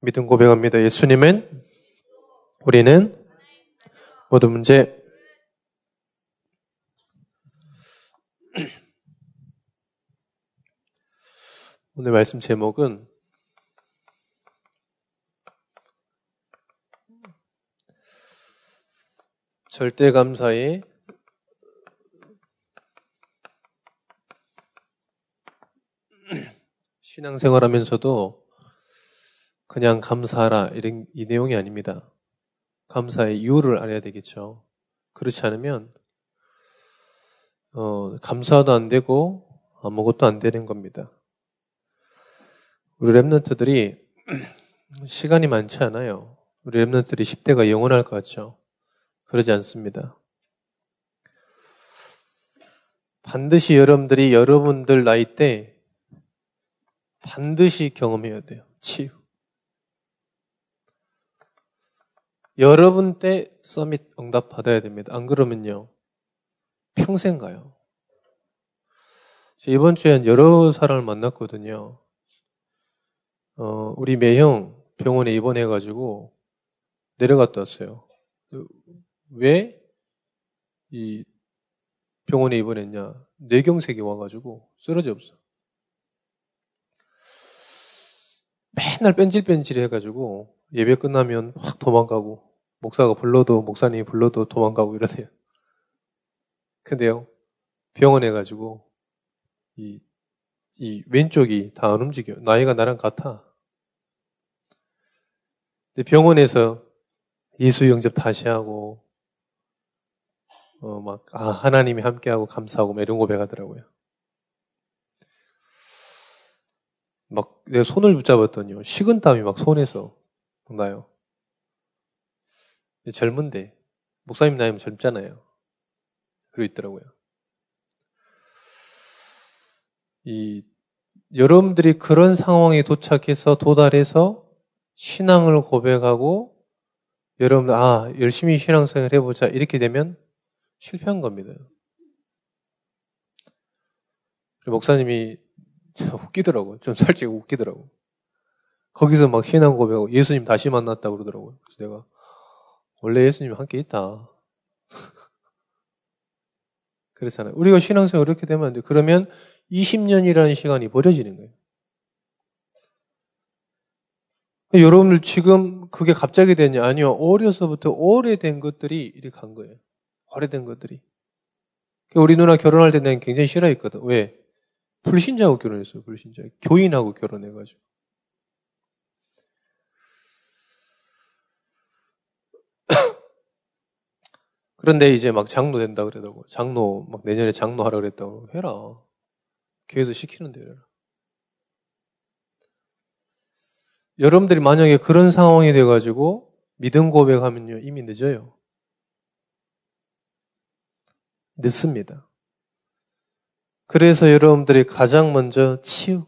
믿음 고백합니다. 예수님은 우리는 모든 문제 오늘 말씀 제목은 절대 감사의 신앙생활 하면서도 그냥 감사하라 이런 이 내용이 아닙니다. 감사의 이유를 알아야 되겠죠. 그렇지 않으면 어, 감사도 안 되고 아무것도 안 되는 겁니다. 우리 랩런트들이 시간이 많지 않아요. 우리 랩런트들이 10대가 영원할 것 같죠. 그러지 않습니다. 반드시 여러분들이 여러분들 나이 때 반드시 경험해야 돼요. 치유. 여러분 때 서밋 응답 받아야 됩니다. 안 그러면요. 평생 가요. 이번 주에 여러 사람을 만났거든요. 어, 우리 매형 병원에 입원해가지고 내려갔다 왔어요. 왜 이 병원에 입원했냐? 뇌경색이 와가지고 쓰러져 없어. 맨날 뺀질뺀질 해가지고 예배 끝나면 확 도망가고 목사가 불러도 목사님이 불러도 도망가고 이러네요. 근데요 병원에 가지고 이, 이 왼쪽이 다 안 움직여. 나이가 나랑 같아. 근데 병원에서 예수 영접 다시 하고 어 막 아 하나님이 함께하고 감사하고 막 이런 고백하더라고요. 막 내 손을 붙잡았더니요 식은땀이 막 손에서 나요. 젊은데 목사님 나이면 젊잖아요. 그러고 있더라고요. 이 여러분들이 그런 상황에 도착해서 도달해서 신앙을 고백하고 여러분들 아 열심히 신앙생활 해보자 이렇게 되면 실패한 겁니다. 목사님이 웃기더라고요. 좀 솔직히 웃기더라고. 거기서 막 신앙 고백하고 예수님 다시 만났다 그러더라고요. 그래서 내가 원래 예수님 함께 있다. 그렇잖아요. 우리가 신앙생활 이렇게 되면 안 돼. 그러면 20년이라는 시간이 버려지는 거예요. 여러분들 지금 그게 갑자기 됐냐? 아니요. 어려서부터 오래된 것들이 이렇게 간 거예요. 오래된 것들이. 우리 누나 결혼할 때 내가 굉장히 싫어했거든. 왜? 불신자하고 결혼했어요. 불신자. 교인하고 결혼해가지고. 그런데 이제 막 장로 된다 그러더라고. 장로, 막 내년에 장로 하라 그랬다고. 해라. 교회에서 시키는 대로 해라. 여러분들이 만약에 그런 상황이 돼가지고 믿음 고백하면요. 이미 늦어요. 늦습니다. 그래서 여러분들이 가장 먼저 치유.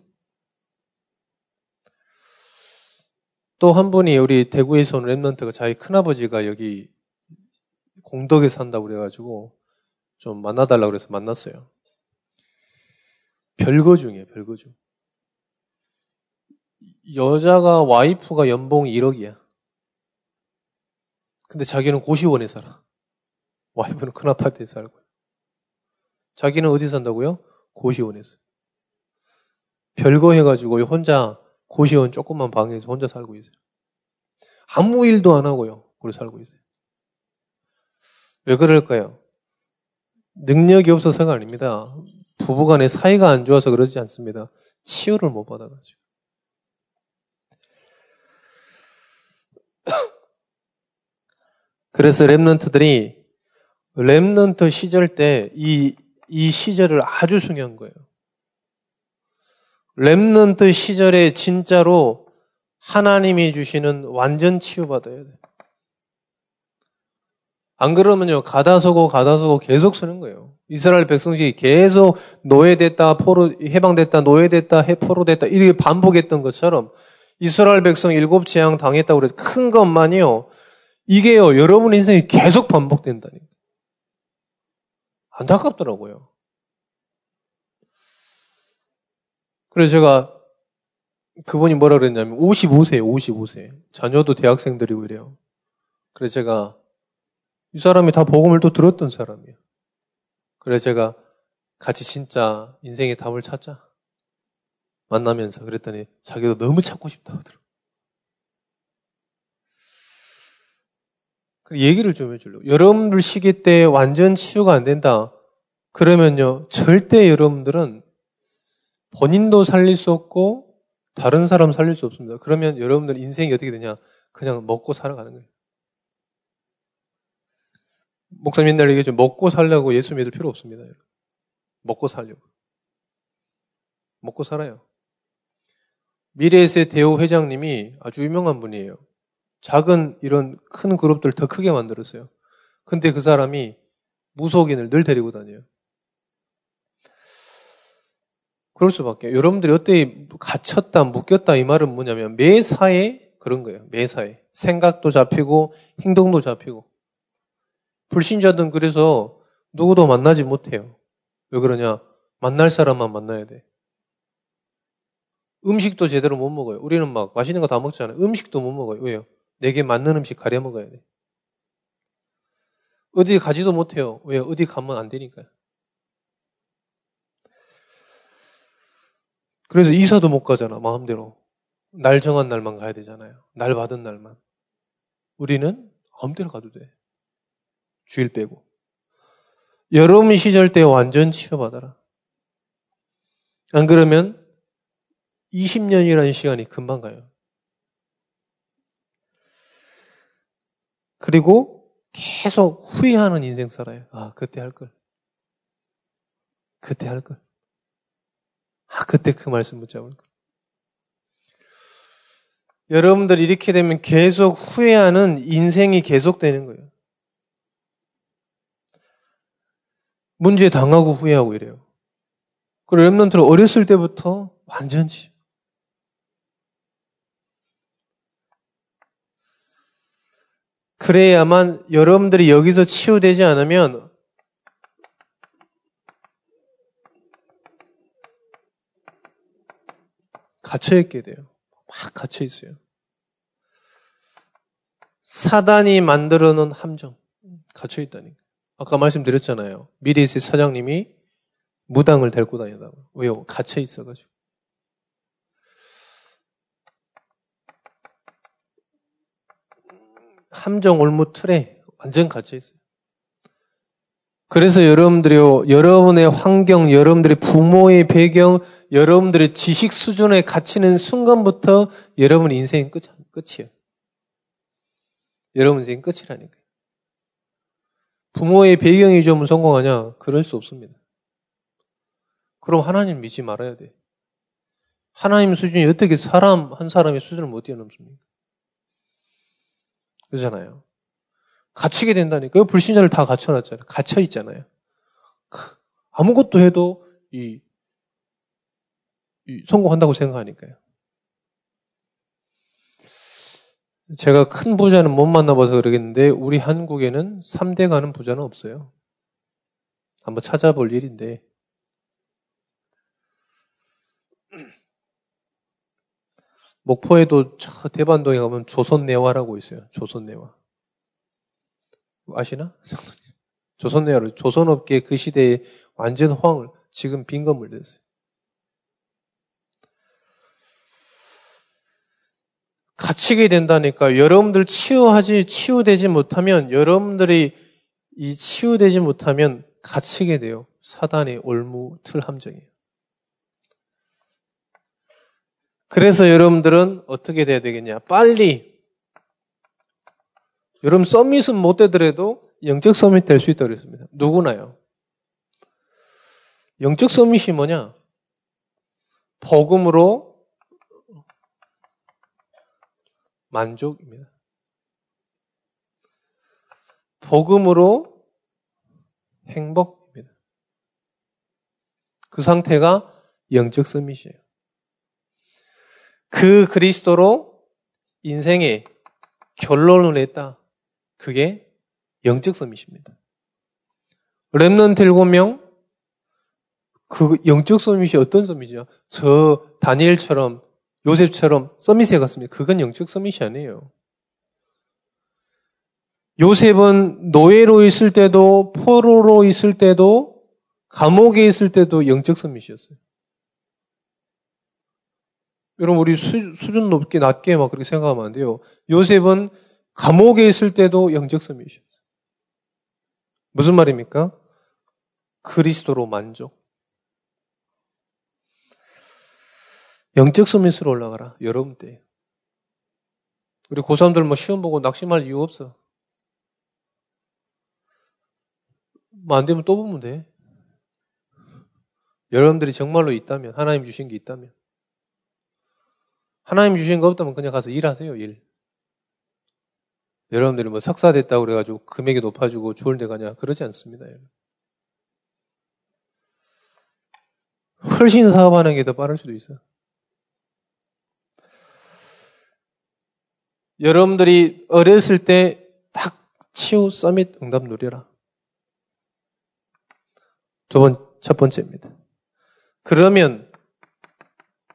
또 한 분이 우리 대구에서 온 랩런트가 자기 큰아버지가 여기 공덕에 산다고 그래가지고 좀 만나달라고 그래서 만났어요. 별거 중이에요, 별거 중. 여자가 와이프가 연봉 1억이야. 근데 자기는 고시원에 살아. 와이프는 큰 아파트에 살고. 자기는 어디 산다고요? 고시원에서. 별거 해가지고 혼자 고시원 조그만 방에서 혼자 살고 있어요. 아무 일도 안 하고요. 그래 살고 있어요. 왜 그럴까요? 능력이 없어서가 아닙니다. 부부간의 사이가 안 좋아서 그러지 않습니다. 치유를 못 받아가지고. 그래서 랩런트들이 랩런트 시절 때 이 이 시절을 아주 중요한 거예요. 랩런트 시절에 진짜로 하나님이 주시는 완전 치유받아야 돼. 안 그러면요, 가다서고 가다서고 계속 쓰는 거예요. 이스라엘 백성들이 계속 노예됐다, 포로, 해방됐다, 노예됐다, 포로됐다, 이렇게 반복했던 것처럼 이스라엘 백성 일곱 재앙 당했다고 그래서 큰 것만이요. 이게요, 여러분 인생이 계속 반복된다니. 안타깝더라고요. 그래서 제가 그분이 뭐라 그랬냐면 55세, 55세. 자녀도 대학생들이고 이래요. 그래서 제가 이 사람이 다 복음을 또 들었던 사람이에요. 그래서 제가 같이 진짜 인생의 답을 찾자. 만나면서 그랬더니 자기도 너무 찾고 싶다 하더라고요. 얘기를 좀 해주려고. 여러분들 시기 때 완전 치유가 안 된다. 그러면요, 절대 여러분들은 본인도 살릴 수 없고 다른 사람 살릴 수 없습니다. 그러면 여러분들 인생이 어떻게 되냐? 그냥 먹고 살아가는 거예요. 목사님 옛날에 얘기했죠. 먹고 살려고 예수 믿을 필요 없습니다. 먹고 살려고. 먹고 살아요. 미래에셋 대우 회장님이 아주 유명한 분이에요. 작은 이런 큰 그룹들 더 크게 만들었어요. 근데 그 사람이 무속인을 늘 데리고 다녀요. 그럴 수밖에. 여러분들이 어때 갇혔다, 묶였다 이 말은 뭐냐면 매사에 그런 거예요. 매사에. 생각도 잡히고 행동도 잡히고. 불신자들은 그래서 누구도 만나지 못해요. 왜 그러냐? 만날 사람만 만나야 돼. 음식도 제대로 못 먹어요. 우리는 막 맛있는 거 다 먹잖아요. 음식도 못 먹어요. 왜요? 내게 맞는 음식 가려 먹어야 돼. 어디 가지도 못해요. 왜요? 어디 가면 안 되니까요. 그래서 이사도 못 가잖아, 마음대로. 날 정한 날만 가야 되잖아요. 날 받은 날만. 우리는 마음대로 가도 돼. 주일 빼고. 여름 시절 때 완전 치유받아라. 안 그러면 20년이라는 시간이 금방 가요. 그리고 계속 후회하는 인생 살아요. 아, 그때 할 걸. 그때 할 걸. 아, 그때 그 말씀 붙잡을 걸. 여러분들 이렇게 되면 계속 후회하는 인생이 계속되는 거예요. 문제 당하고 후회하고 이래요. 그리고 랩런트는 어렸을 때부터 완전히 그래야만 여러분들이 여기서 치유되지 않으면 갇혀있게 돼요. 막 갇혀있어요. 사단이 만들어 놓은 함정. 갇혀있다니까. 아까 말씀드렸잖아요. 미리스 사장님이 무당을 데리고 다니다고. 왜요? 갇혀 있어가지고. 함정 올무 틀에 완전 갇혀 있어요. 그래서 여러분들이요, 여러분의 환경, 여러분들의 부모의 배경, 여러분들의 지식 수준에 갇히는 순간부터 여러분 인생이 끝, 끝이에요. 여러분 인생 끝이라니까요. 부모의 배경이 좀 성공하냐? 그럴 수 없습니다. 그럼 하나님 믿지 말아야 돼. 하나님 수준이 어떻게 사람, 한 사람의 수준을 못 뛰어넘습니까? 그러잖아요. 갇히게 된다니까요. 불신자를 다 갇혀놨잖아요. 갇혀 있잖아요. 아무것도 해도 이, 이 성공한다고 생각하니까요. 제가 큰 부자는 못 만나봐서 그러겠는데 우리 한국에는 3대 가는 부자는 없어요. 한번 찾아볼 일인데 목포에도 저 대반동에 가면 조선내화라고 있어요. 조선내화. 아시나? 조선내화를 조선업계 그 시대에 완전 황을 지금 빈 건물 됐어요. 갇히게 된다니까 여러분들 치유하지 치유되지 못하면 여러분들이 이 치유되지 못하면 갇히게 돼요. 사단의 올무 틀 함정이에요. 그래서 여러분들은 어떻게 돼야 되겠냐? 빨리 여러분 서밋은 못 되더라도 영적 서밋 될 수 있다고 그랬습니다. 누구나요? 영적 서밋이 뭐냐? 복음으로 만족입니다. 복음으로 행복입니다. 그 상태가 영적 서밋이에요. 그 그리스도로 인생의 결론을 냈다. 그게 영적 summit입니다. Remnant 7명, 그 영적 summit이 어떤 summit이죠? 저 다니엘처럼 요셉처럼 summit에 갔습니다. 그건 영적 summit이 아니에요. 요셉은 노예로 있을 때도 포로로 있을 때도 감옥에 있을 때도 영적 summit이었어요. 여러분 우리 수, 준 높게 낮게 막 그렇게 생각하면 안 돼요. 요셉은 감옥에 있을 때도 영적 서밋이었어요. 무슨 말입니까? 그리스도로 만족. 영적 서밋으로 올라가라. 여러분 때. 우리 고3들 뭐 시험 보고 낙심할 이유 없어. 뭐 안 되면 또 보면 돼. 여러분들이 정말로 있다면, 하나님 주신 게 있다면. 하나님 주신 거 없다면 그냥 가서 일하세요, 일. 여러분들이 뭐 석사 됐다고 그래가지고 금액이 높아지고 좋은 데 가냐? 그러지 않습니다. 훨씬 사업하는 게 더 빠를 수도 있어요. 여러분들이 어렸을 때 딱 치유 서밋 응답 누려라. 두 번, 첫 번째입니다. 그러면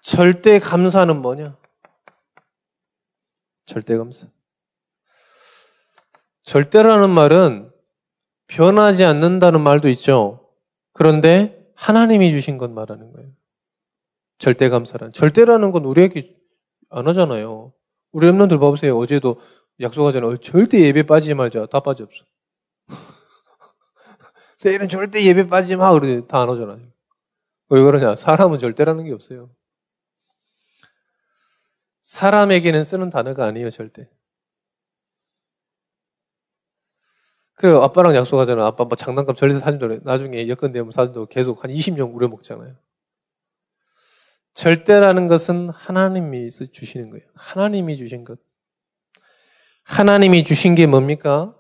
절대 감사는 뭐냐? 절대 감사. 절대라는 말은 변하지 않는다는 말도 있죠. 그런데 하나님이 주신 것 말하는 거예요. 절대 감사란. 절대라는 건 우리에게 안 하잖아요. 우리 랩런들 봐보세요. 어제도 약속하잖아요. 절대 예배 빠지지 말자. 다 빠져 없어. 내일은 절대 예배 빠지지 마. 그러지. 다안 오잖아요. 왜 그러냐? 사람은 절대라는 게 없어요. 사람에게는 쓰는 단어가 아니에요, 절대. 그래요. 아빠랑 약속하잖아. 아빠 뭐 장난감 절에서 사준다고 나중에 여건 되면 사준다고 계속 한 20년 우려먹잖아요. 절대라는 것은 하나님이 주시는 거예요. 하나님이 주신 것. 하나님이 주신 게 뭡니까?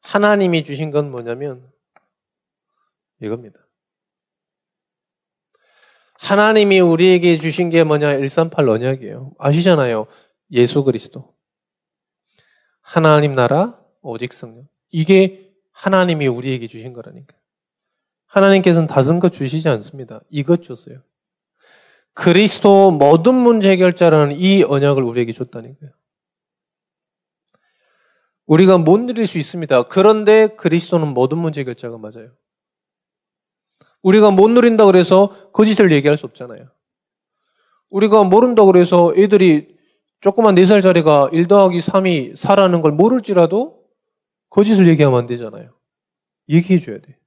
하나님이 주신 건 뭐냐면 이겁니다. 하나님이 우리에게 주신 게 뭐냐? 138 언약이에요. 아시잖아요. 예수 그리스도. 하나님 나라, 오직 성령. 이게 하나님이 우리에게 주신 거라니까. 하나님께서는 다른 것 주시지 않습니다. 이것 줬어요. 그리스도 모든 문제 해결자라는 이 언약을 우리에게 줬다니까요. 우리가 못 누릴 수 있습니다. 그런데 그리스도는 모든 문제 해결자가 맞아요. 우리가 못 누린다 그래서 거짓을 얘기할 수 없잖아요. 우리가 모른다 그래서 애들이 조그만 4살짜리가 1 더하기 3이 4라는 걸 모를지라도 거짓을 얘기하면 안 되잖아요. 얘기해 줘야 돼.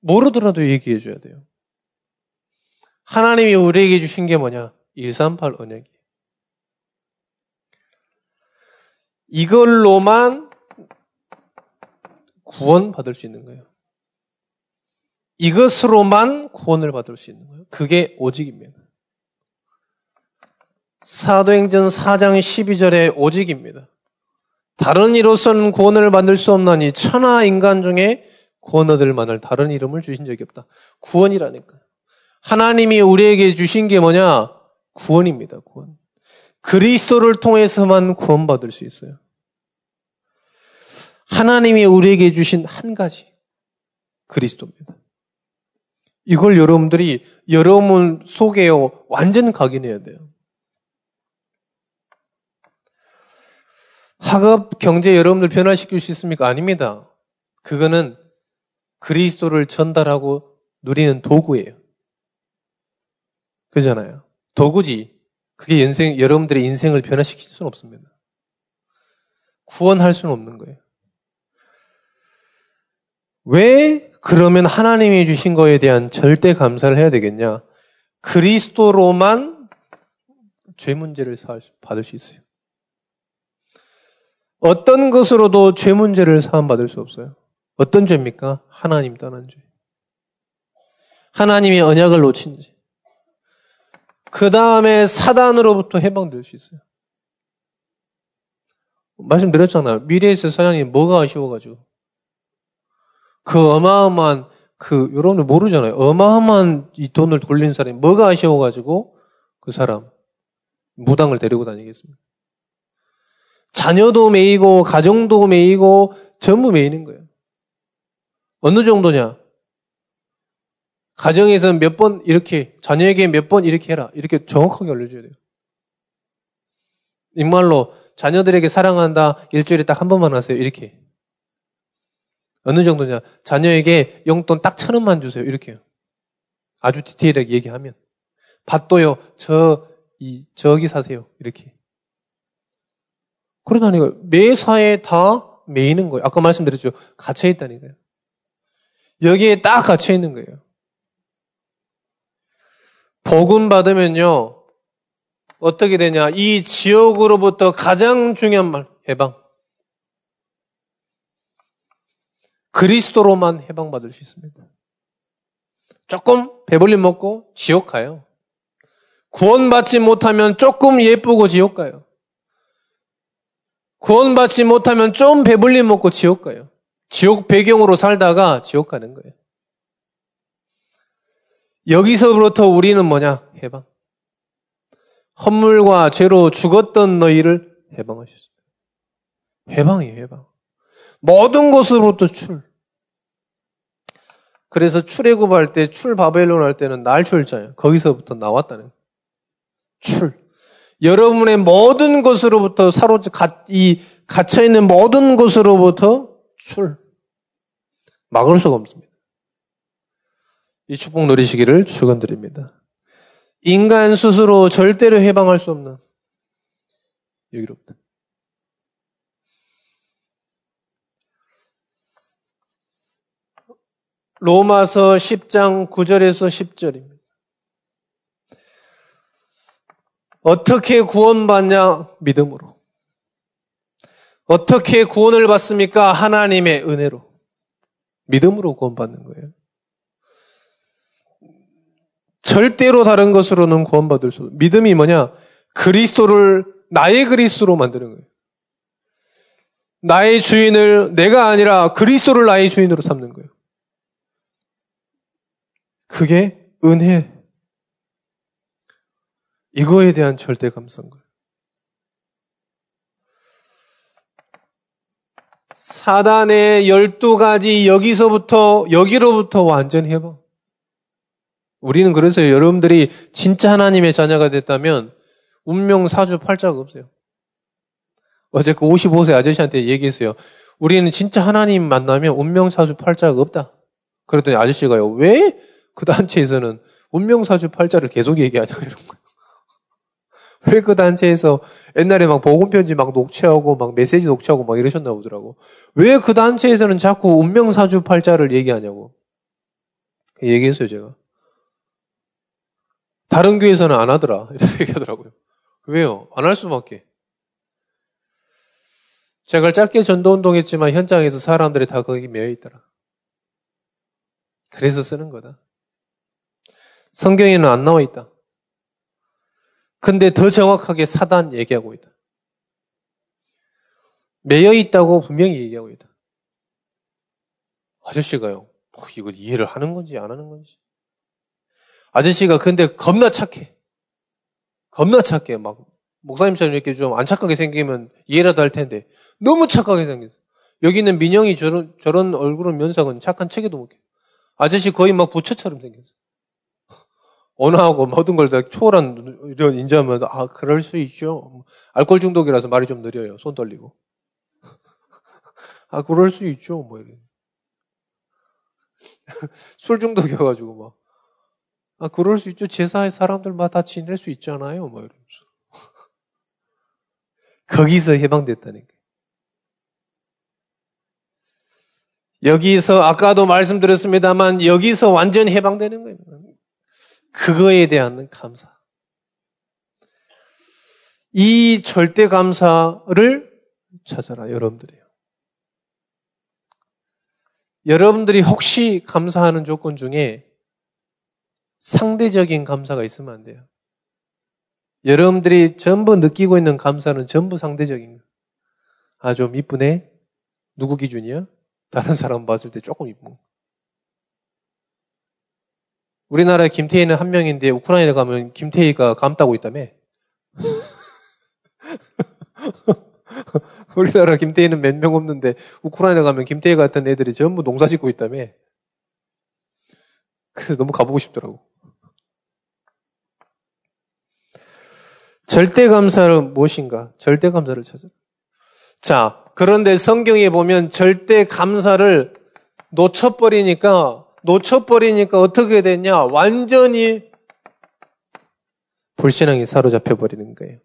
모르더라도 얘기해 줘야 돼요. 하나님이 우리에게 주신 게 뭐냐? 138 언약이. 이걸로만 구원받을 수 있는 거예요. 이것으로만 구원을 받을 수 있는 거예요. 그게 오직입니다. 사도행전 4장 12절에 오직입니다. 다른 이로서는 구원을 받을 수 없나니 천하 인간 중에 구원 얻을 만할 다른 이름을 주신 적이 없다. 구원이라니까요. 하나님이 우리에게 주신 게 뭐냐? 구원입니다. 구원. 그리스도를 통해서만 구원받을 수 있어요. 하나님이 우리에게 주신 한 가지 그리스도입니다. 이걸 여러분들이 여러분 속에 완전 각인해야 돼요. 학업, 경제 여러분들 변화시킬 수 있습니까? 아닙니다. 그거는 그리스도를 전달하고 누리는 도구예요. 그잖아요. 도구지. 그게 인생, 여러분들의 인생을 변화시킬 수는 없습니다. 구원할 수는 없는 거예요. 왜 그러면 하나님이 주신 거에 대한 절대 감사를 해야 되겠냐? 그리스도로만 죄 문제를 받을 수 있어요. 어떤 것으로도 죄 문제를 사함받을 수 없어요. 어떤 죄입니까? 하나님 떠난 죄. 하나님이 언약을 놓친 죄. 그 다음에 사단으로부터 해방될 수 있어요. 말씀드렸잖아요. 미래에서 사장님 뭐가 아쉬워가지고. 그 어마어마한, 그, 여러분들 모르잖아요. 어마어마한 이 돈을 돌린 사람이 뭐가 아쉬워가지고 그 사람 무당을 데리고 다니겠습니까? 자녀도 매이고, 가정도 매이고, 전부 매이는 거예요. 어느 정도냐? 가정에서 몇번 이렇게, 자녀에게 몇 번 이렇게 해라. 이렇게 정확하게 알려줘야 돼요. 정말로 자녀들에게 사랑한다. 일주일에 딱 한 번만 하세요. 이렇게. 어느 정도냐. 자녀에게 용돈 딱 천 원만 주세요. 이렇게요. 아주 디테일하게 얘기하면. 밭도요, 저, 이, 저기 사세요. 이렇게. 그러다니까 매사에 다 매이는 거예요. 아까 말씀드렸죠. 갇혀있다니까요. 여기에 딱 갇혀있는 거예요. 복음 받으면요. 어떻게 되냐. 이 지옥으로부터 가장 중요한 말, 해방. 그리스도로만 해방받을 수 있습니다. 조금 배불리 먹고 지옥 가요. 구원받지 못하면 조금 예쁘고 지옥 가요. 구원받지 못하면 좀 배불리 먹고 지옥 가요. 지옥 배경으로 살다가 지옥 가는 거예요. 여기서부터 우리는 뭐냐? 해방. 헛물과 죄로 죽었던 너희를 해방하셨습니다. 해방이에요, 해방. 모든 것으로부터 출. 그래서 출애굽할 때, 출바벨론 할 때는 날출자예요. 거기서부터 나왔다는 출. 여러분의 모든 것으로부터 사로잡, 이 갇혀 있는 모든 것으로부터 출. 막을 수가 없습니다. 이 축복 누리시기를 축원드립니다. 인간 스스로 절대로 해방할 수 없는 여기로부터. 로마서 10장 9절에서 10절입니다. 어떻게 구원받냐? 믿음으로. 어떻게 구원을 받습니까? 하나님의 은혜로. 믿음으로 구원받는 거예요. 절대로 다른 것으로는 구원받을 수 없어요. 믿음이 뭐냐? 그리스도를 나의 그리스도로 만드는 거예요. 나의 주인을 내가 아니라 그리스도를 나의 주인으로 삼는 거예요. 그게 은혜. 이거에 대한 절대 감사인 거예요. 사단의 열두 가지 여기서부터 여기로부터 완전 해방. 우리는 그래서 여러분들이 진짜 하나님의 자녀가 됐다면 운명 사주 팔자가 없어요. 어제 그 55세 아저씨한테 얘기했어요. 우리는 진짜 하나님 만나면 운명 사주 팔자가 없다. 그랬더니 아저씨가요. 왜 그 단체에서는 운명 사주 팔자를 계속 얘기하냐 이런 거예요. 왜 그 단체에서 옛날에 막 복음 편지 막 녹취하고 막 메시지 녹취하고 막 이러셨나 보더라고. 왜 그 단체에서는 자꾸 운명 사주 팔자를 얘기하냐고. 얘기했어요, 제가. 다른 교회에서는 안 하더라. 이래서 얘기하더라고요. 왜요? 안 할 수밖에. 제가 짧게 전도 운동 했지만 현장에서 사람들이 다 거기 매여 있더라. 그래서 쓰는 거다. 성경에는 안 나와 있다. 근데 더 정확하게 사단 얘기하고 있다. 매여 있다고 분명히 얘기하고 있다. 아저씨가요. 뭐 이걸 이해를 하는 건지 안 하는 건지. 아저씨가 근데 겁나 착해. 겁나 착해. 막 목사님처럼 이렇게 좀 안 착하게 생기면 이해라도 할 텐데 너무 착하게 생겼어. 여기 있는 민영이 저런 저런 얼굴은 면상은 착한 척에도 못 해. 아저씨 거의 막 부처처럼 생겼어. 언어하고 모든 걸 다 초월한 이런 인자면 아 그럴 수 있죠. 알코올 중독이라서 말이 좀 느려요. 손 떨리고. 아 그럴 수 있죠. 뭐 이런. 술 중독이어가지고 막 아, 그럴 수 있죠. 제사의 사람들마다 지낼 수 있잖아요. 뭐 이러면서. 거기서 해방됐다니까. 여기서 아까도 말씀드렸습니다만 여기서 완전 해방되는 거예요. 그거에 대한 감사. 이 절대 감사를 찾아라 여러분들이요. 여러분들이 혹시 감사하는 조건 중에 상대적인 감사가 있으면 안 돼요. 여러분들이 전부 느끼고 있는 감사는 전부 상대적인 거. 아, 좀 이쁘네? 누구 기준이야? 다른 사람 봤을 때 조금 이쁜 거. 우리나라에 김태희는 한 명인데 우크라이나 가면 김태희가 감 따고 있다며? 우리나라 김태희는 몇 명 없는데 우크라이나 가면 김태희 같은 애들이 전부 농사 짓고 있다며? 그래서 너무 가보고 싶더라고. 절대 감사를 무엇인가? 절대 감사를 찾아. 자, 그런데 성경에 보면 절대 감사를 놓쳐버리니까, 놓쳐버리니까 어떻게 되냐? 완전히 불신앙이 사로잡혀 버리는 거예요.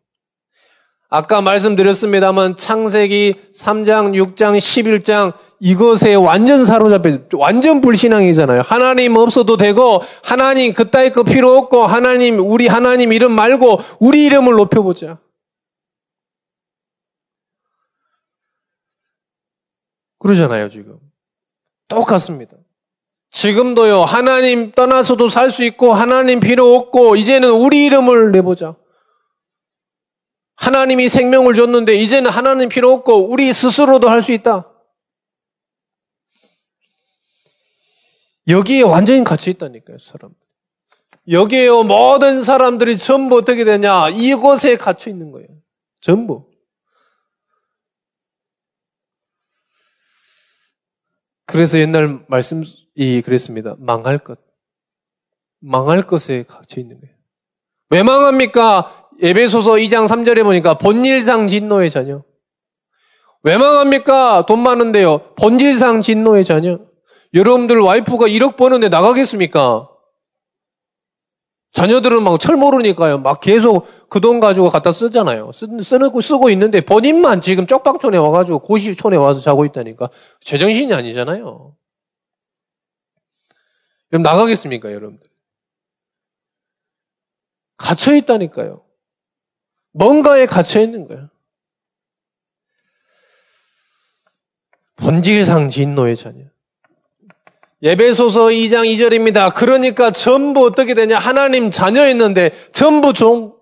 아까 말씀드렸습니다만 창세기 3장, 6장, 11장 이것에 완전 사로잡혀 완전 불신앙이잖아요. 하나님 없어도 되고 하나님 그따위 거 필요 없고 하나님 우리 하나님 이름 말고 우리 이름을 높여보자. 그러잖아요, 지금. 똑같습니다. 지금도요, 하나님 떠나서도 살 수 있고, 하나님 필요 없고, 이제는 우리 이름을 내보자. 하나님이 생명을 줬는데, 이제는 하나님 필요 없고, 우리 스스로도 할 수 있다. 여기에 완전히 갇혀 있다니까요, 사람. 여기에요, 모든 사람들이 전부 어떻게 되냐? 이곳에 갇혀 있는 거예요. 전부. 그래서 옛날 말씀이 그랬습니다. 망할 것. 망할 것에 갇혀 있는 거예요. 왜 망합니까? 예배소서 2장 3절에 보니까 본일상 진노의 자녀. 왜 망합니까? 돈 많은데요. 본질상 진노의 자녀. 여러분들 와이프가 1억 버는데 나가겠습니까? 자녀들은 막 철 모르니까요. 막 계속 그 돈 가지고 갖다 쓰잖아요. 쓰, 쓰고, 쓰고 있는데 본인만 지금 쪽방촌에 와가지고 고시촌에 와서 자고 있다니까. 제정신이 아니잖아요. 그럼 나가겠습니까, 여러분들? 갇혀 있다니까요. 뭔가에 갇혀 있는 거예요. 본질상 진노의 자녀. 예배소서 2장 2절입니다. 그러니까 전부 어떻게 되냐? 하나님 자녀였는데 전부 종.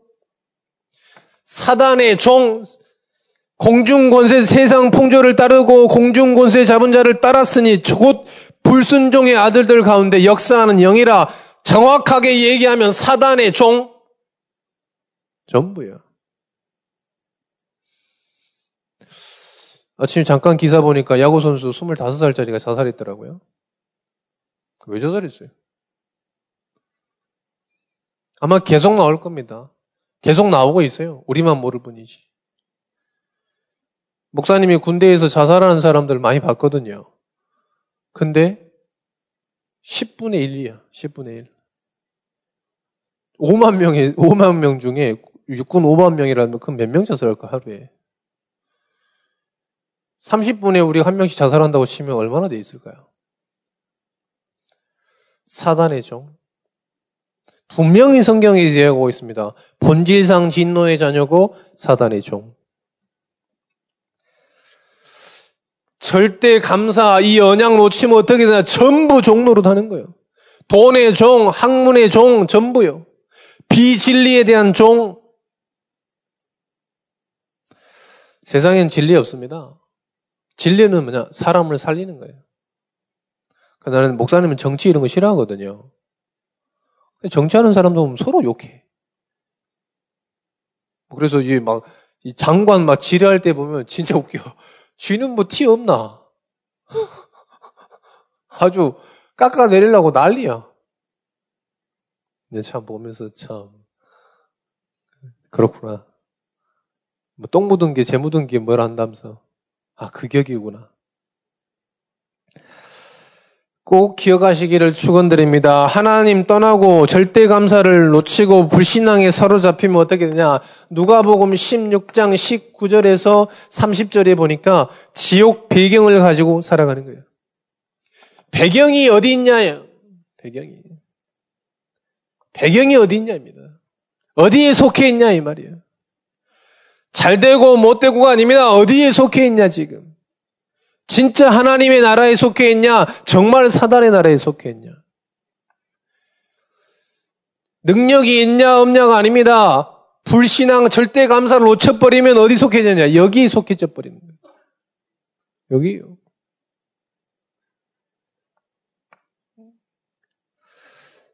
사단의 종. 공중권세 세상 풍조를 따르고 공중권세 잡은 자를 따랐으니 곧 불순종의 아들들 가운데 역사하는 영이라 정확하게 얘기하면 사단의 종. 전부야. 아침에 잠깐 기사 보니까 야구선수 25살짜리가 자살했더라고요. 왜 저절했어요? 아마 계속 나올 겁니다. 계속 나오고 있어요. 우리만 모를 뿐이지. 목사님이 군대에서 자살하는 사람들 많이 봤거든요. 근데 10분의 1이야. 10분의 1. 5만 명의 5만 명 중에 육군 5만 명이라면 그럼 몇명 자살할까 하루에? 30분에 우리 한 명씩 자살한다고 치면 얼마나 돼 있을까요? 사단의 종. 분명히 성경에 이야기하고 있습니다. 본질상 진노의 자녀고 사단의 종. 절대 감사, 이 언약 놓치면 어떻게 되나 전부 종로로 하는 거예요. 돈의 종, 학문의 종, 전부요. 비진리에 대한 종. 세상엔 진리 없습니다. 진리는 뭐냐? 사람을 살리는 거예요. 나는 목사님은 정치 이런 거 싫어하거든요. 정치하는 사람도 서로 욕해. 그래서 이 막, 이 장관 막 지뢰할 때 보면 진짜 웃겨. 쥐는 뭐 티 없나? 아주 깎아내리려고 난리야. 근데 참 보면서 참, 그렇구나. 뭐 똥 묻은 게, 재 묻은 게 뭘 한다면서. 아, 그 격이구나. 꼭 기억하시기를 축원드립니다. 하나님 떠나고 절대 감사를 놓치고 불신앙에 사로잡히면 어떻게 되냐? 누가복음 16장 19절에서 30절에 보니까 지옥 배경을 가지고 살아가는 거예요. 배경이 어디 있냐요? 배경이. 배경이 어디 있냐입니다. 어디에 속해 있냐 이 말이에요. 잘 되고 못 되고가 아닙니다. 어디에 속해 있냐 지금. 진짜 하나님의 나라에 속해 있냐? 정말 사단의 나라에 속해 있냐? 능력이 있냐 없냐가 아닙니다. 불신앙 절대 감사를 놓쳐버리면 어디 속해졌냐? 여기 속해져 거예요. 여기요.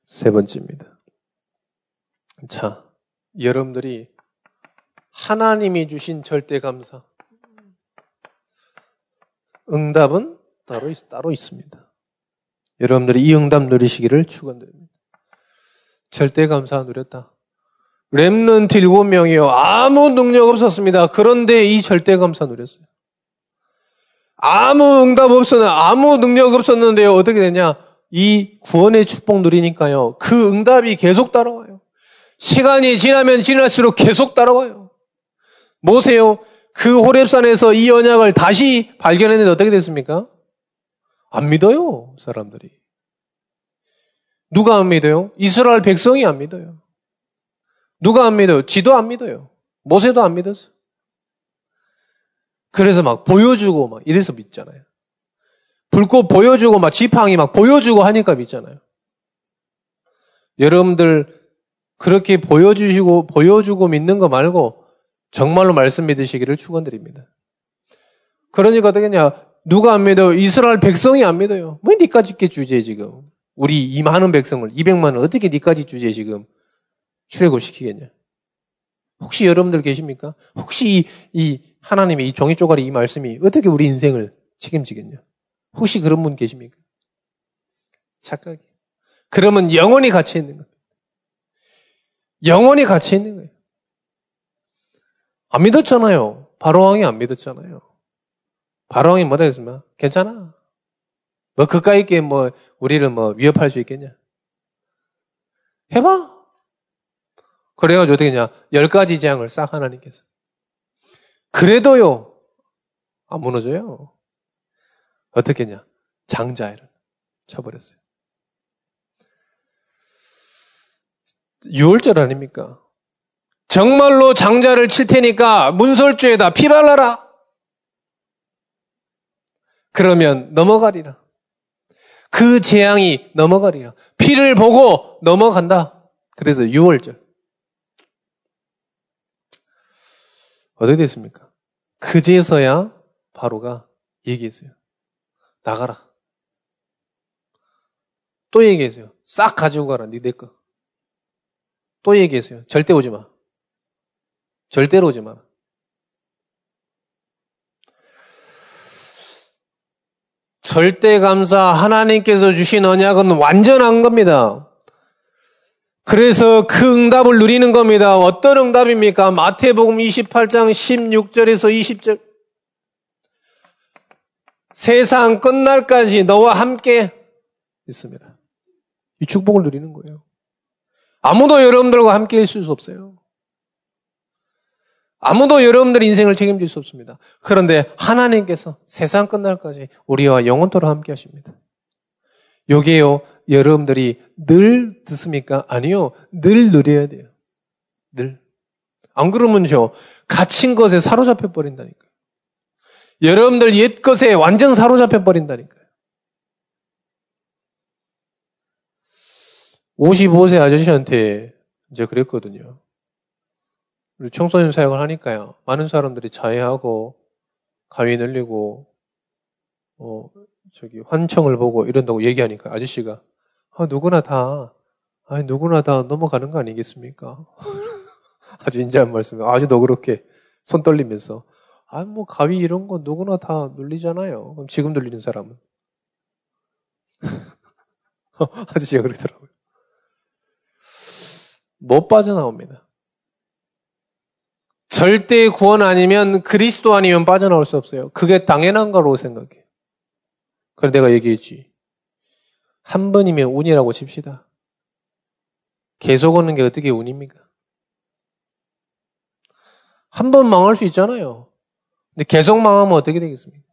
세 번째입니다. 자, 여러분들이 하나님이 주신 절대 감사. 응답은 따로, 있, 따로 있습니다. 여러분들이 이 응답 누리시기를 축원드립니다. 절대 감사 누렸다. Remnant 일곱 명이요. 아무 능력 없었습니다. 그런데 이 절대 감사 누렸어요. 아무 응답 없었는데, 아무 능력 없었는데요. 어떻게 되냐? 이 구원의 축복 누리니까요. 그 응답이 계속 따라와요. 시간이 지나면 지날수록 계속 따라와요. 뭐세요? 그 호랩산에서 이 언약을 다시 발견했는데 어떻게 됐습니까? 안 믿어요, 사람들이. 누가 안 믿어요? 이스라엘 백성이 안 믿어요. 누가 안 믿어요? 지도 안 믿어요. 모세도 안 믿었어. 그래서 막 보여주고 막 이래서 믿잖아요. 불꽃 보여주고 막 지팡이 막 보여주고 하니까 믿잖아요. 여러분들 그렇게 보여주시고 보여주고 믿는 거 말고 정말로 말씀 믿으시기를 축원드립니다. 그러니까 어떻겠냐? 누가 안 믿어요? 이스라엘 백성이 안 믿어요. 왜 니까지 게 주제 지금? 우리 이 많은 백성을 200만을 어떻게 니까지 주제 지금 출애굽 시키겠냐? 혹시 여러분들 계십니까? 혹시 이, 이 하나님의 이 종이 쪼가리 이 말씀이 어떻게 우리 인생을 책임지겠냐? 혹시 그런 분 계십니까? 착각이. 그러면 영원히 갇혀 있는 겁니다. 영원히 갇혀 있는 거예요. 안 믿었잖아요. 바로왕이 안 믿었잖아요. 바로왕이 뭐라 했습니까? 괜찮아. 뭐 그까이 있게 뭐 우리를 뭐 위협할 수 있겠냐? 해봐. 그래가지고 어떻게 냐? 열 가지 재앙을 싹 하나님께서. 그래도요, 안 무너져요. 어떻게 냐? 장자를 쳐버렸어요. 6월절 아닙니까? 정말로 장자를 칠 테니까 문설주에다 피 발라라. 그러면 넘어가리라. 그 재앙이 넘어가리라. 피를 보고 넘어간다. 그래서 6월절. 어떻게 됐습니까? 그제서야 바로가 얘기했어요. 나가라. 또 얘기했어요. 싹 가지고 가라. 니내 거. 또 얘기했어요. 절대 오지 마. 절대로 오지 마라. 절대 감사 하나님께서 주신 언약은 완전한 겁니다. 그래서 그 응답을 누리는 겁니다. 어떤 응답입니까? 마태복음 28장 16절에서 20절. 세상 끝날까지 너와 함께 있습니다. 이 축복을 누리는 거예요. 아무도 여러분들과 함께 있을 수 없어요. 아무도 여러분들 인생을 책임질 수 없습니다. 그런데 하나님께서 세상 끝날까지 우리와 영원토록 함께 하십니다. 요게요, 여러분들이 늘 듣습니까? 아니요. 늘 누려야 돼요. 늘. 안 그러면요. 갇힌 것에 사로잡혀 버린다니까요. 여러분들 옛 것에 완전 사로잡혀 버린다니까요. 55세 아저씨한테 이제 그랬거든요. 우리 청소년 사역을 하니까요. 많은 사람들이 자해하고 가위 늘리고 어 저기 환청을 보고 이런다고 얘기하니까 아저씨가 아, 누구나 다, 아니, 누구나 다 넘어가는 거 아니겠습니까? 아주 인자한 말씀, 아주도 그렇게 손 떨리면서, 아, 뭐, 가위 이런 거 누구나 다 눌리잖아요. 그럼 지금 눌리는 사람은? 아저씨가 그러더라고요. 못 빠져나옵니다. 절대 구원 아니면 그리스도 아니면 빠져나올 수 없어요. 그게 당연한 거로 생각해요. 그래 내가 얘기했지. 한 번이면 운이라고 칩시다. 계속 오는 게 어떻게 운입니까? 한 번 망할 수 있잖아요. 근데 계속 망하면 어떻게 되겠습니까?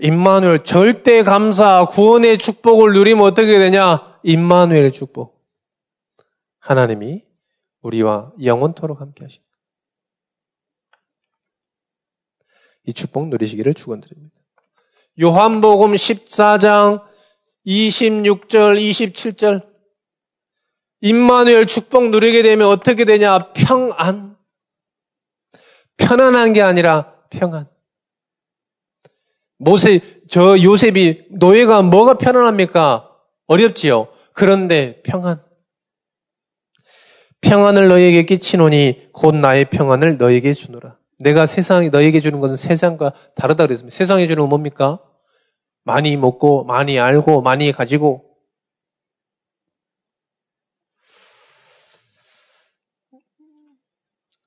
임마누엘 절대 감사 구원의 축복을 누리면 어떻게 되냐? 임마누엘 축복. 하나님이 우리와 영원토록 함께 하십니다. 이 축복 누리시기를 축원드립니다. 요한복음 14장 26절, 27절. 임마누엘 축복 누리게 되면 어떻게 되냐? 평안. 편안한 게 아니라 평안. 모세, 저 요셉이 노예가 뭐가 편안합니까? 어렵지요. 그런데 평안. 평안을 너에게 끼치노니 곧 나의 평안을 너에게 주노라. 내가 세상이 너에게 주는 것은 세상과 다르다 그랬습니다. 세상에 주는 건 뭡니까? 많이 먹고, 많이 알고, 많이 가지고.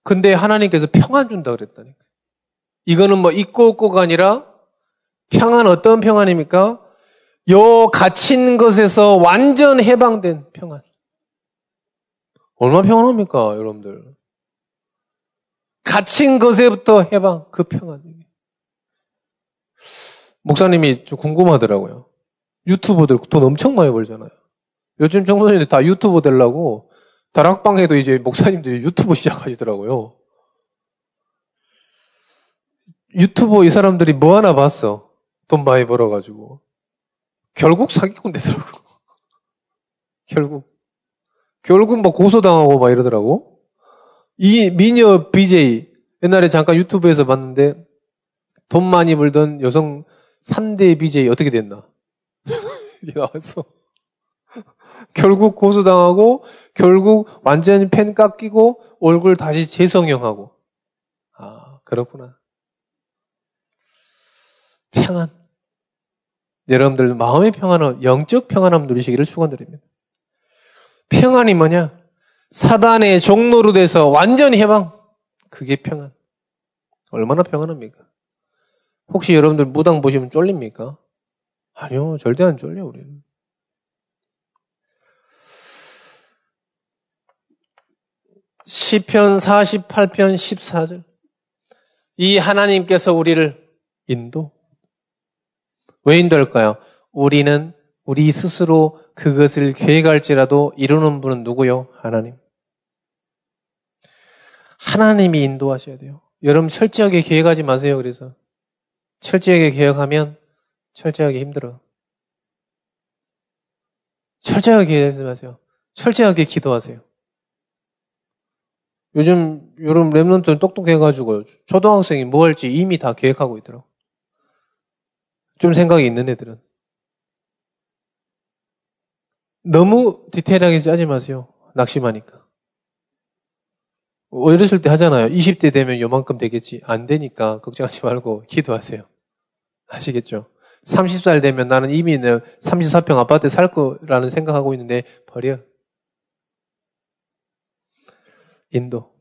근데 하나님께서 평안 준다 그랬다니까. 이거는 뭐 있고 없고가 아니라 평안 어떤 평안입니까? 요 갇힌 것에서 완전 해방된 평안. 얼마나 평안합니까, 여러분들? 갇힌 것에부터 해방, 그 평안. 목사님이 좀 궁금하더라고요. 유튜버들 돈 엄청 많이 벌잖아요. 요즘 청소년들 다 유튜버 되려고 다락방에도 이제 목사님들이 유튜브 시작하시더라고요. 유튜버 이 사람들이 뭐 하나 봤어. 돈 많이 벌어가지고. 결국 사기꾼 되더라고. 결국. 결국 뭐 고소당하고 막 이러더라고. 이 미녀 BJ, 옛날에 잠깐 유튜브에서 봤는데, 돈 많이 벌던 여성 3대 BJ 어떻게 됐나? 나왔어. 결국 고소당하고, 결국 완전히 펜 깎이고, 얼굴 다시 재성형하고. 아, 그렇구나. 평안. 여러분들 마음의 평안은 영적 평안함 누리시기를 축원드립니다. 평안이 뭐냐? 사단의 종로로 돼서 완전히 해방. 그게 평안. 얼마나 평안합니까? 혹시 여러분들 무당 보시면 쫄립니까? 아니요, 절대 안 쫄려, 우리는. 시편 48편 14절. 이 하나님께서 우리를 인도. 왜 인도할까요? 우리는 우리 스스로 그것을 계획할지라도 이루는 분은 누구요? 하나님. 하나님이 인도하셔야 돼요. 여러분 철저하게 계획하지 마세요. 그래서 철저하게 계획하면 철저하게 힘들어. 철저하게 계획하지 마세요. 철저하게 기도하세요. 요즘 여러분 랩런트는 똑똑해가지고 초등학생이 뭐 할지 이미 다 계획하고 있더라고. 좀 생각이 있는 애들은. 너무 디테일하게 짜지 마세요. 낙심하니까. 어렸을 때 하잖아요. 20대 되면 요만큼 되겠지. 안 되니까 걱정하지 말고 기도하세요. 아시겠죠? 30살 되면 나는 이미 34평 아파트 살 거라는 생각하고 있는데 버려. 인도.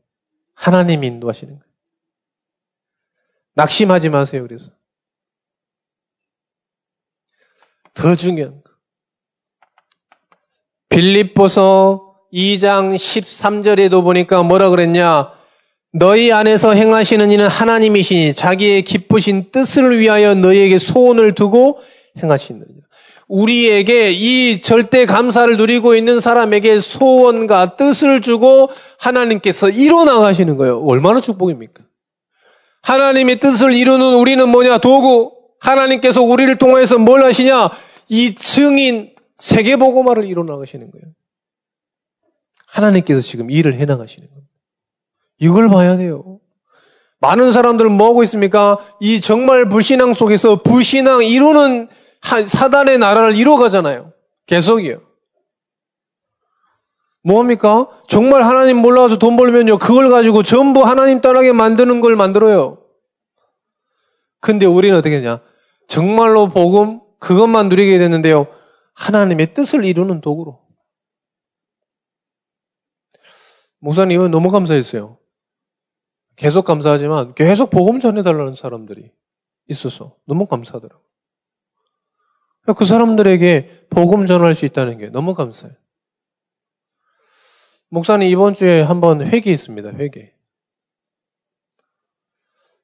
하나님이 인도하시는 거예요. 낙심하지 마세요. 그래서. 더 중요한 거. 빌립보서 2장 13절에도 보니까 뭐라 그랬냐? 너희 안에서 행하시는 이는 하나님이시니 자기의 기쁘신 뜻을 위하여 너희에게 소원을 두고 행하시느니라. 우리에게 이 절대 감사를 누리고 있는 사람에게 소원과 뜻을 주고 하나님께서 이뤄 나가시는 거예요. 얼마나 축복입니까? 하나님의 뜻을 이루는 우리는 뭐냐? 도구. 하나님께서 우리를 통해서 뭘 하시냐? 이 증인 세계 보고말을 이뤄 나가시는 거예요. 하나님께서 지금 일을 해 나가시는 겁니다. 이걸 봐야 돼요. 많은 사람들은 뭐 하고 있습니까? 이 정말 불신앙 속에서 불신앙 이루는 사단의 나라를 이루어가잖아요. 계속이요. 뭐합니까? 정말 하나님 몰라서 돈 벌면요. 그걸 가지고 전부 하나님 따라게 만드는 걸 만들어요. 근데 우리는 어떻게 했냐? 정말로 복음, 그것만 누리게 되는데요. 하나님의 뜻을 이루는 도구로. 목사님은 너무 감사했어요. 계속 감사하지만 계속 복음 전해달라는 사람들이 있어서 너무 감사하더라고요. 그 사람들에게 복음 전할 수 있다는 게 너무 감사해요. 목사님 이번 주에 한번 회개 있습니다. 회개.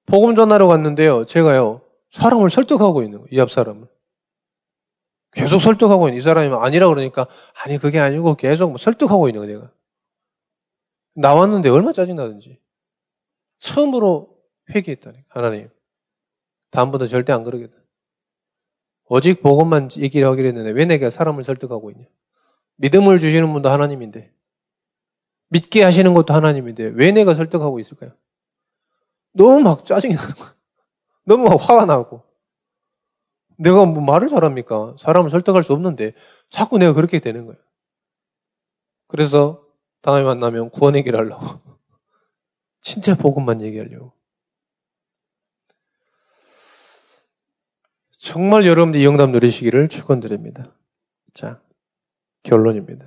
복음 전하러 갔는데요. 제가요. 사람을 설득하고 있는 거예요. 이 앞 사람을. 계속 설득하고 있는 이 사람이 아니라 그러니까 아니 그게 아니고 계속 뭐 설득하고 있는 거예요. 내가. 나왔는데 얼마 짜증나든지. 처음으로 회개했다니 하나님. 다음부터 절대 안 그러겠다. 오직 복음만 얘기를 하기로 했는데 왜 내가 사람을 설득하고 있냐. 믿음을 주시는 분도 하나님인데 믿게 하시는 것도 하나님인데 왜 내가 설득하고 있을까요? 너무 막 짜증이 나는 거야. 너무 화가 나고. 내가 뭐 말을 잘합니까? 사람을 설득할 수 없는데 자꾸 내가 그렇게 되는 거예요. 그래서 다음에 만나면 구원 얘기를 하려고. 진짜 복음만 얘기하려고. 정말 여러분들이 영답 누리시기를 축원드립니다. 자, 결론입니다.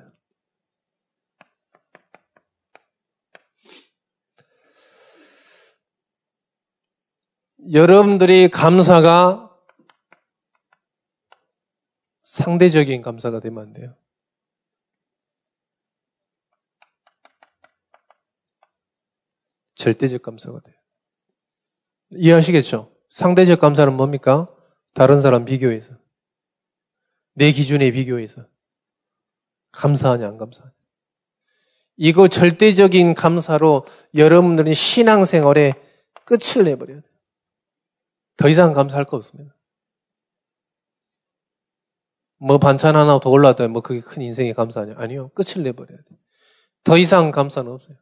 여러분들이 감사가 상대적인 감사가 되면 안 돼요. 절대적 감사가 돼요. 이해하시겠죠? 상대적 감사는 뭡니까? 다른 사람 비교해서. 내 기준에 비교해서. 감사하냐, 안 감사하냐. 이거 절대적인 감사로 여러분들이 신앙생활에 끝을 내버려야 돼요. 더 이상 감사할 거 없습니다. 뭐 반찬 하나 더 올라도 뭐 그게 큰 인생의 감사냐? 아니요. 끝을 내버려야 돼. 더 이상 감사는 없어요.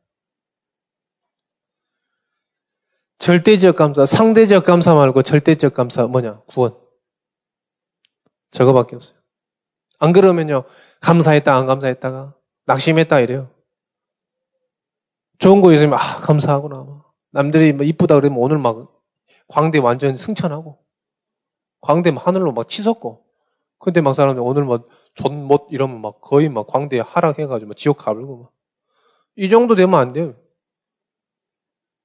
절대적 감사, 상대적 감사 말고 절대적 감사 뭐냐? 구원. 저거밖에 없어요. 안 그러면요. 감사했다, 안 감사했다가 낙심했다 이래요. 좋은 거 있으면 아 감사하구나. 남들이 뭐 이쁘다 그러면 오늘 막 광대 완전 승천하고 광대 하늘로 막 치솟고 근데 막 사람들 오늘 뭐 존못 이러면 막 거의 막 광대 하락해가지고 막 지옥 가불고 막. 이 정도 되면 안 돼요.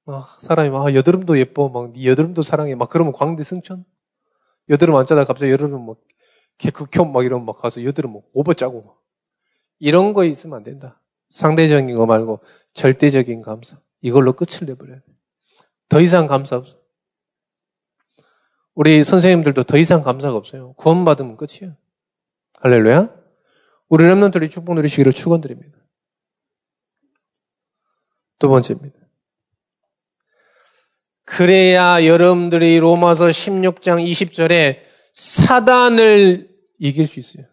아, 사람이 막, 아, 여드름도 예뻐. 막, 네 여드름도 사랑해. 막, 그러면 광대 승천? 여드름 안 짜다 갑자기 여드름 막, 개극혐 막 이러면 막 가서 여드름 막 오버 짜고 막. 이런 거 있으면 안 된다. 상대적인 거 말고 절대적인 감사. 이걸로 끝을 내버려야 돼. 더 이상 감사 없어. 우리 선생님들도 더 이상 감사가 없어요. 구원받으면 끝이에요. 할렐루야. 우리 랩런들이 축복 누리시기를 축원드립니다. 두 번째입니다. 그래야 여러분들이 로마서 16장 20절에 사단을 이길 수 있어요.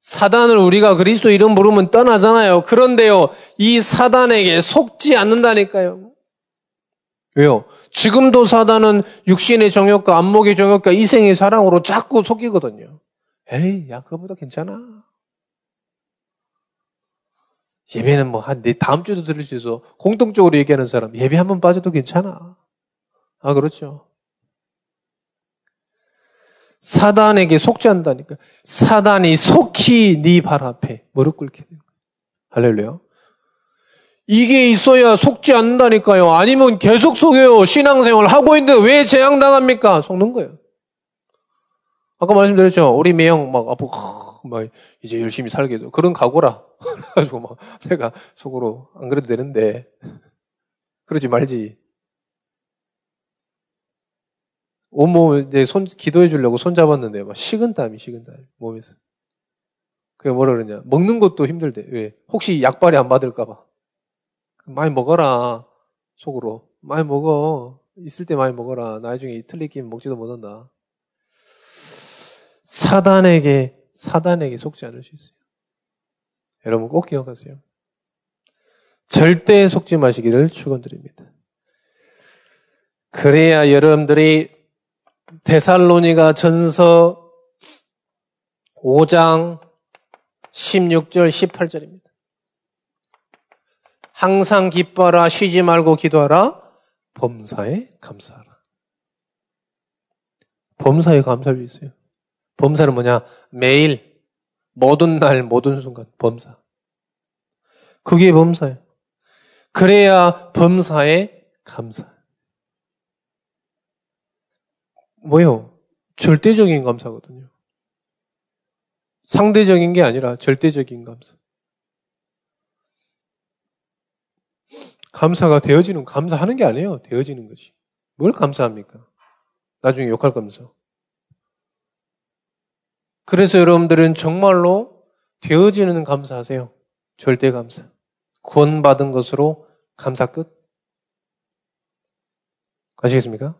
사단을 우리가 그리스도 이름 부르면 떠나잖아요. 그런데요, 이 사단에게 속지 않는다니까요. 왜요? 지금도 사단은 육신의 정욕과 안목의 정욕과 이생의 사랑으로 자꾸 속이거든요. 에이, 야, 그거보다 괜찮아. 예배는 뭐한 다음 주도 들을 수 있어. 공통적으로 얘기하는 사람, 예배 한 번 빠져도 괜찮아. 아, 그렇죠. 사단에게 속지 않는다니까. 사단이 속히 네 발 앞에 무릎 꿇게 돼요. 할렐루야. 이게 있어야 속지 않는다니까요. 아니면 계속 속여요. 신앙생활 하고 있는데 왜 재앙당합니까? 속는 거예요. 아까 말씀드렸죠. 우리 매형 막 아프고 막 이제 열심히 살게도 그런 각오라. 그래가지고 막 내가 속으로 안 그래도 되는데 그러지 말지. 온몸 내손 기도해 주려고 손 잡았는데 막 식은땀이 식은땀 몸에서. 그게 뭐라 그러냐? 먹는 것도 힘들대. 왜? 혹시 약발이 안 받을까봐. 많이 먹어라. 속으로. 많이 먹어. 있을 때 많이 먹어라. 나중에 틀리기면 먹지도 못한다. 사단에게, 사단에게 속지 않을 수 있어요. 여러분 꼭 기억하세요. 절대 속지 마시기를 축원드립니다. 그래야 여러분들이 데살로니가 전서 5장 16절 18절입니다. 항상 기뻐라, 쉬지 말고 기도하라, 범사에 감사하라. 범사에 수 있어요. 범사는 뭐냐? 매일, 모든 날, 모든 순간, 범사. 그게 범사예요. 그래야 범사에 감사. 뭐요? 절대적인 감사거든요. 상대적인 게 아니라 절대적인 감사. 감사가 되어지는, 감사하는 게 아니에요. 되어지는 거지. 뭘 감사합니까? 나중에 욕할 거면서. 그래서 여러분들은 정말로 되어지는 감사하세요. 절대 감사. 구원받은 것으로 감사 끝. 아시겠습니까?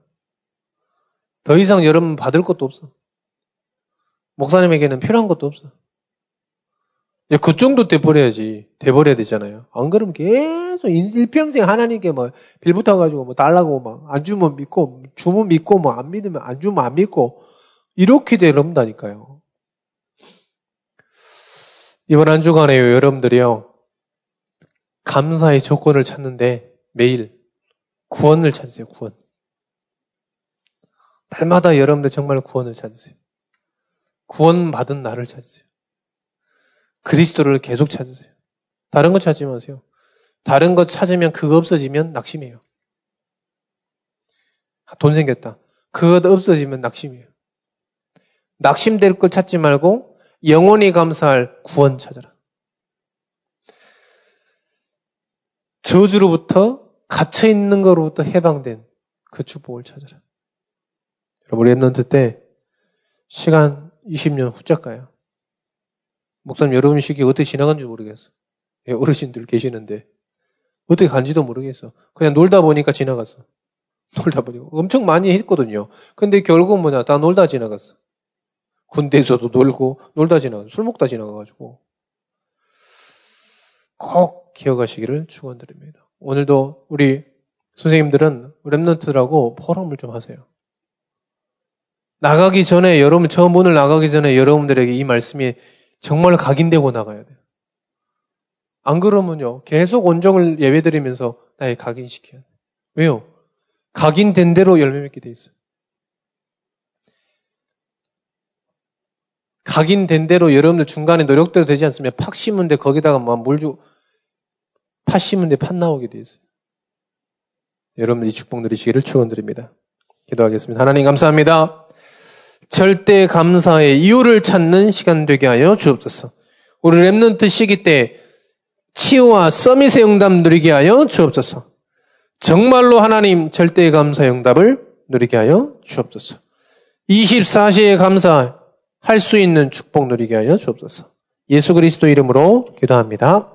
더 이상 여러분 받을 것도 없어. 목사님에게는 필요한 것도 없어. 그 정도 돼버려야지. 돼버려야 되잖아요. 안 그러면 계속 일평생 하나님께 뭐 빌붙어가지고 뭐 달라고 막 안 주면 믿고, 주면 믿고 뭐 안 믿으면 안 주면 안 믿고, 이렇게 되는다니까요. 이번 한 주간에요, 여러분들이요. 감사의 조건을 찾는데 매일 구원을 찾으세요, 구원. 날마다 여러분들 정말 구원을 찾으세요. 구원받은 나를 찾으세요. 그리스도를 계속 찾으세요. 다른 거 찾지 마세요. 다른 거 찾으면 그거 없어지면 낙심이에요. 돈 생겼다. 그거 없어지면 낙심이에요. 낙심될 걸 찾지 말고 영원히 감사할 구원 찾아라. 저주로부터 갇혀 있는 거로부터 해방된 그 축복을 찾아라. 여러분 랩런트 때 시간 20년 후짝 가요. 목사님 여러분 시기 어떻게 지나간 지 모르겠어. 예, 어르신들 계시는데 어떻게 간지도 모르겠어. 그냥 놀다 보니까 지나갔어. 놀다 보니까 엄청 많이 했거든요. 근데 결국 뭐냐 다 놀다 지나갔어. 군대에서도 놀고 놀다 지나가 술 먹다 지나가가지고 꼭 기억하시기를 축원드립니다. 오늘도 우리 선생님들은 랩런트라고 포럼을 좀 하세요. 나가기 전에 여러분 처음 문을 나가기 전에 여러분들에게 이 말씀이 정말 각인되고 나가야 돼요. 안 그러면요 계속 온정을 예배드리면서 나의 각인시켜야 돼. 왜요? 각인된 대로 열매 맺게 돼 있어요. 각인된 대로 여러분들 중간에 노력대로 되지 않으면 팍 심은데 거기다가 막물 주고 팥 심은데 팥 나오게 돼 있어요. 여러분들 이 축복 누리시기를 축원드립니다. 기도하겠습니다. 하나님 감사합니다. 절대 감사의 이유를 찾는 시간 되게 하여 주옵소서. 우리 랩런트 시기 때 치유와 서밋의 응답 누리게 하여 주옵소서. 정말로 하나님 절대 감사 응답을 누리게 하여 주옵소서. 24시에 감사할 수 있는 축복 누리게 하여 주옵소서. 예수 그리스도 이름으로 기도합니다.